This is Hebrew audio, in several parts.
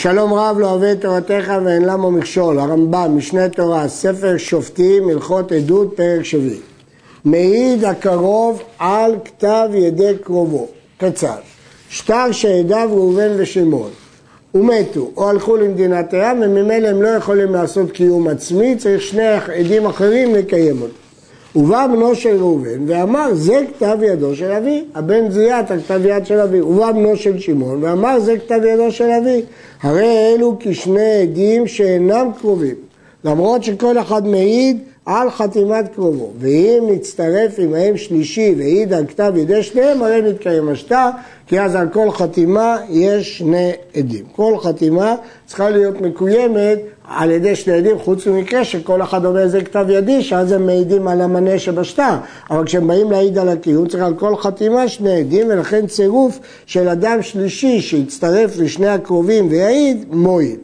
שלום רב לא אוהב את תורתך ואין למה מכשול, הרמב"ם, משנה תורה, ספר שופטים, הלכות עדות, פרק שביעי. מעיד הקרוב על כתב ידי קרובו, קצר. שטר שעדיו ראובן ושמעון, ומתו, או הלכו למדינת הים, וממילא הם לא יכולים לעשות קיום עצמי, צריך שני עדים אחרים לקיים אותו. ובא בנו של ראובן ואמר זה כתב ידו של אבי, הבן זיהה את הכתב יד של אבי, ובא בנו של שמעון ואמר זה כתב ידו של אבי, הרי אלו כשני עדים שאינם קרובים, למרות שכל אחד מעיד על חתימת קרובו, ואם נצטרף עמהם שלישי והעיד על כתב ידי שניהם, הרי נתקיים השטר, כי אז על כל חתימה יש שני עדים. כל חתימה צריכה להיות מקוימת על ידי שני עדים, חוץ ממקרה שכל אחד אומר איזה כתב ידי, שאז הם מעידים על המנה שבשטר. אבל כשהם באים להעיד על הקיום, צריך על כל חתימה שני עדים, ולכן צירוף של אדם שלישי שיצטרף לשני הקרובים ויעיד, מועיל.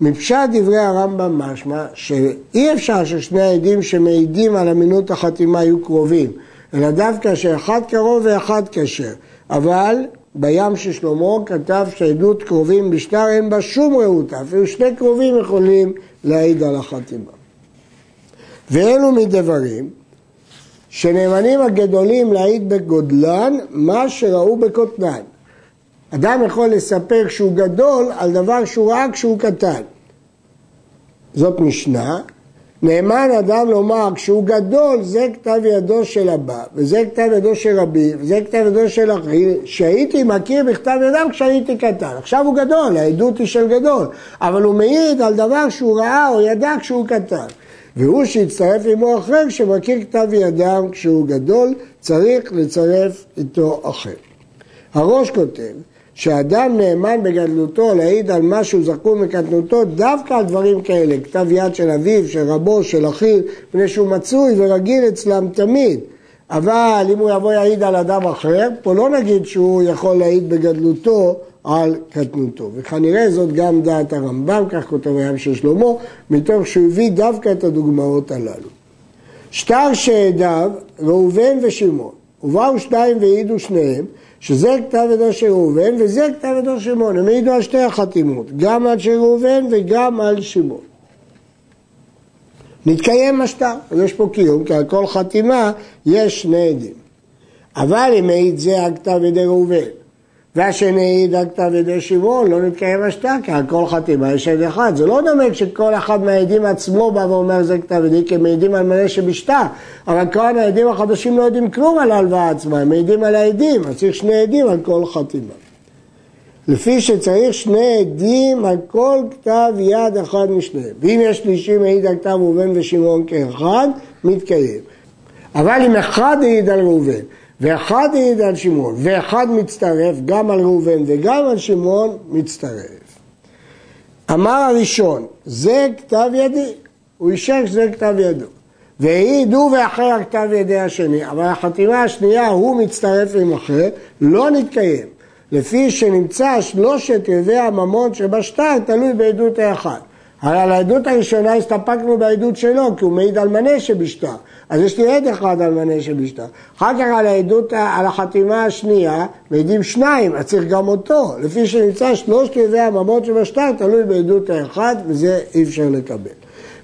מפשט דברי הרמב"ם משמע שאי אפשר ששני העדים שמעידים על אמינות החתימה יהיו קרובים, אלא דווקא שאחד קרוב ואחד כשר. אבל בים של שלמה כתב שעדות קרובים בשטר אין בה שום רעותה, אפילו שני קרובים יכולים להעיד על החתימה. ואלו מדברים שנאמנים הגדולים להעיד בגודלן מה שראו בקוטנן. אדם יכול לספר שהוא גדול על דבר שהוא ראה כשהוא קטן. זאת משנה, נאמן אדם לומר, כשהוא גדול, זה כתב ידו של הבא, וזה כתב ידו של רבי, וזה כתב ידו של אחי, שהייתי מכיר בכתב ידם כשהייתי קטן. עכשיו הוא גדול, העדות היא של גדול, אבל הוא מעיד על דבר שהוא ראה או ידע כשהוא קטן. והוא שהצטרף עמו אחר, שמכיר כתב ידם כשהוא גדול, צריך לצרף איתו אחר. הראש כותב, שאדם נאמן בגדלותו להעיד על משהו זכור מקטנותו דווקא על דברים כאלה, כתב יד של אביו, של רבו, של אחיו, מפני שהוא מצוי ורגיל אצלם תמיד. אבל אם הוא יבוא להעיד על אדם אחר, פה לא נגיד שהוא יכול להעיד בגדלותו על קטנותו. וכנראה זאת גם דעת הרמב"ם, כך כותב הים של שלמה, מתוך שהוא הביא דווקא את הדוגמאות הללו. שטר שעדיו, ראובן ושמעון, ובאו שניים והעידו שניהם, שזה כתב ידו של ראובן וזה כתב ידו של שמעון. הם העידו על שתי החתימות, גם על של ראובן וגם על שמעון. נתקיים השטר, אז יש פה קיום, כי על כל חתימה יש שני עדים. אבל אם העיד זה על כתב ידי ראובן והשני העיד על כתב ידי שמעון, לא נתקיים השטר, כי על כל חתימה יש עד אחד. זה לא דומה כשכל אחד מהעדים עצמו בא ואומר זה כתב ידי, כי הם מעידים על מלא שבשטר. אבל כאן העדים החדשים לא יודעים כלום על ההלוואה עצמה, הם מעידים על העדים, אז צריך שני עדים על כל חתימה. לפי שצריך שני עדים על כל כתב יד אחד משניהם. ואם יש שלישי מעיד על כתב ראובן ושמעון כאחד, מתקיים. אבל אם אחד העיד על ראובן ואחד העיד על שמעון, ואחד מצטרף גם על ראובן וגם על שמעון, מצטרף. אמר הראשון, זה כתב ידי, הוא אישר שזה כתב ידו. והעידו ואחר כתב ידי השני, אבל החתימה השנייה, הוא מצטרף עם אחר, לא נתקיים. לפי שנמצא שלושת ידי הממון שבשטר תלוי בעדות האחד. הרי על העדות הראשונה הסתפקנו בעדות שלו, כי הוא מעיד על מנה שבשטר. אז יש לי עד אחד על מנה שבשטר. אחר כך על העדות, על החתימה השנייה, מעידים שניים, אז צריך גם אותו. לפי שנמצא שלושת ידי הממות שבשטר, תלוי בעדות האחד, וזה אי אפשר לקבל.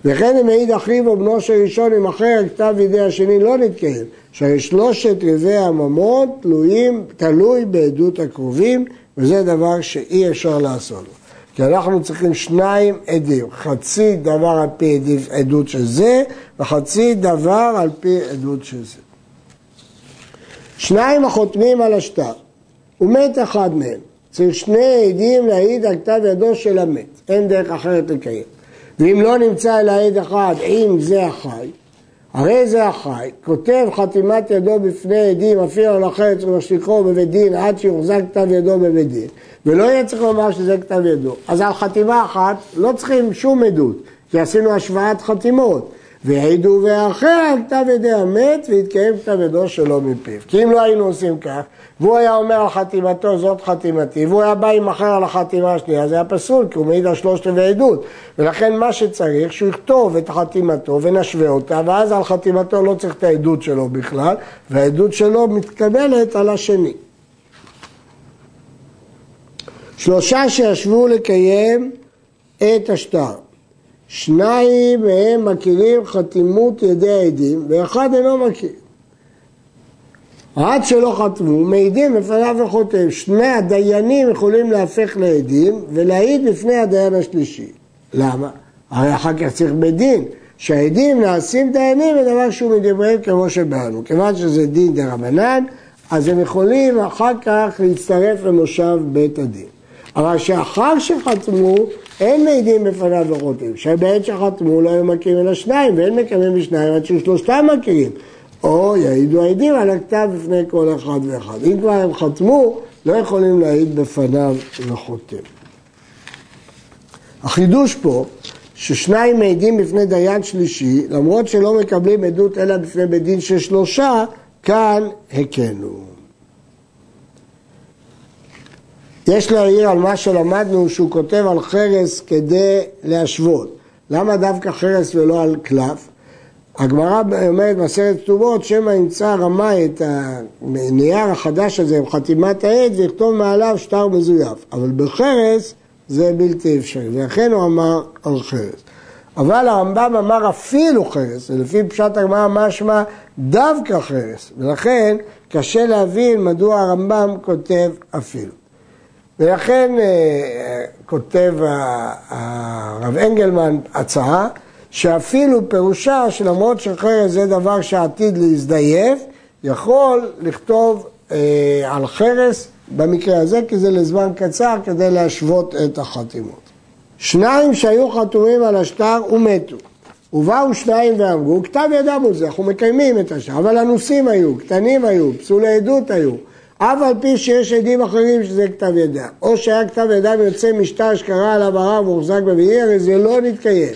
וכן אם העיד אחיו או בנו של ראשון עם אחר, כתב ידי השני לא נתקיים. שהרי שלושת הממות תלויים, תלוי בעדות הקרובים, וזה דבר שאי אפשר לעשות. כי אנחנו צריכים שניים עדים, חצי דבר על פי עדות של זה, וחצי דבר על פי עדות של זה. שניים החותמים על השטר, ומת אחד מהם. צריך שני עדים להעיד על כתב ידו של המת, אין דרך אחרת לקיים. ואם לא נמצא אלא עד אחד עם זה החי, הרי זה החי, כותב חתימת ידו בפני עדים, אפילו על החץ ומשליכו בבית דין עד שיוחזק כתב ידו בבית דין, ולא יהיה צריך לומר שזה כתב ידו. אז על חתימה אחת לא צריכים שום עדות, כי עשינו השוואת חתימות. והעידו ואחר על כתב ידי המת והתקיים כתב ידו שלא מפיו. כי אם לא היינו עושים כך, והוא היה אומר על חתימתו זאת חתימתי, והוא היה בא עם אחר על החתימה השנייה, זה היה פסול, כי הוא מעיד על שלושת רבעי עדות. ולכן מה שצריך, שהוא יכתוב את חתימתו ונשווה אותה, ואז על חתימתו לא צריך את העדות שלו בכלל, והעדות שלו מתקבלת על השני. שלושה שישבו לקיים את השטר. שניים מהם מכירים חתימות ידי העדים ואחד אינו מכיר. עד שלא חתמו, מעידים בפניו וחותם. שני הדיינים יכולים להפך לעדים ולהעיד בפני הדיין השלישי. למה? הרי אחר כך צריך בית דין. שהעדים נעשים דיינים בדבר שהוא מדבריהם כמו שבאנו. כיוון שזה דין דה רבנן, אז הם יכולים אחר כך להצטרף למושב בית הדין. אבל שאחר שחתמו, אין מעידים בפניו וחותמים. שבעת שחתמו לא היו מכירים אלא שניים, ואין מקיימים בשניים עד ששלושתם מכירים. או יעידו העדים על הכתב בפני כל אחד ואחד. אם כבר הם חתמו, לא יכולים להעיד בפניו וחותם. החידוש פה, ששניים מעידים בפני דיין שלישי, למרות שלא מקבלים עדות אלא בפני בית דין של שלושה, כאן הקלו. יש להעיר על מה שלמדנו שהוא כותב על חרס כדי להשוות. למה דווקא חרס ולא על קלף? הגמרא אומרת בעשרת כתובות, שמא ימצא רמאי את הנייר החדש הזה עם חתימת העד ויכתוב מעליו שטר מזויף. אבל בחרס זה בלתי אפשרי, ולכן הוא אמר על חרס. אבל הרמב"ם אמר אפילו חרס, ולפי פשט הגמרא משמע דווקא חרס, ולכן קשה להבין מדוע הרמב"ם כותב אפילו. ולכן אה, כותב הרב אנגלמן הצעה שאפילו פירושה שלמרות שחרס זה דבר שעתיד להזדייף, יכול לכתוב אה, על חרס במקרה הזה, כי זה לזמן קצר כדי להשוות את החתימות. שניים שהיו חתומים על השטר ומתו. ובאו שניים ואמרו, כתב ידם הוא זה, אנחנו מקיימים את השטר, אבל אנוסים היו, קטנים היו, פסולי עדות היו, אף על פי שיש עדים אחרים שזה כתב ידם. או שהיה כתב ידם יוצא משטר שקרא עליו הרב ומוחזק בבידי, הרי זה לא נתקיים.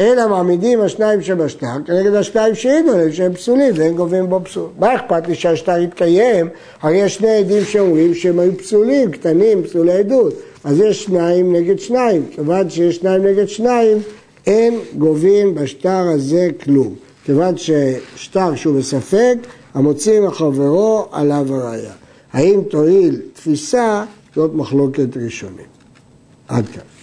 אלא מעמידים השניים שבשטר כנגד השניים שהעידו עליהם שהם פסולים ואין גובים בו פסול. מה אכפת לי שהשטר יתקיים? הרי יש שני עדים שאומרים שהם היו פסולים, קטנים, פסולי עדות. אז יש שניים נגד שניים. כיוון שיש שניים נגד שניים, אין גובים בשטר הזה כלום. כיוון ששטר שהוא בספק, המוציא מחברו עליו הראייה. האם תועיל תפיסה, זאת מחלוקת ראשונית. עד כאן.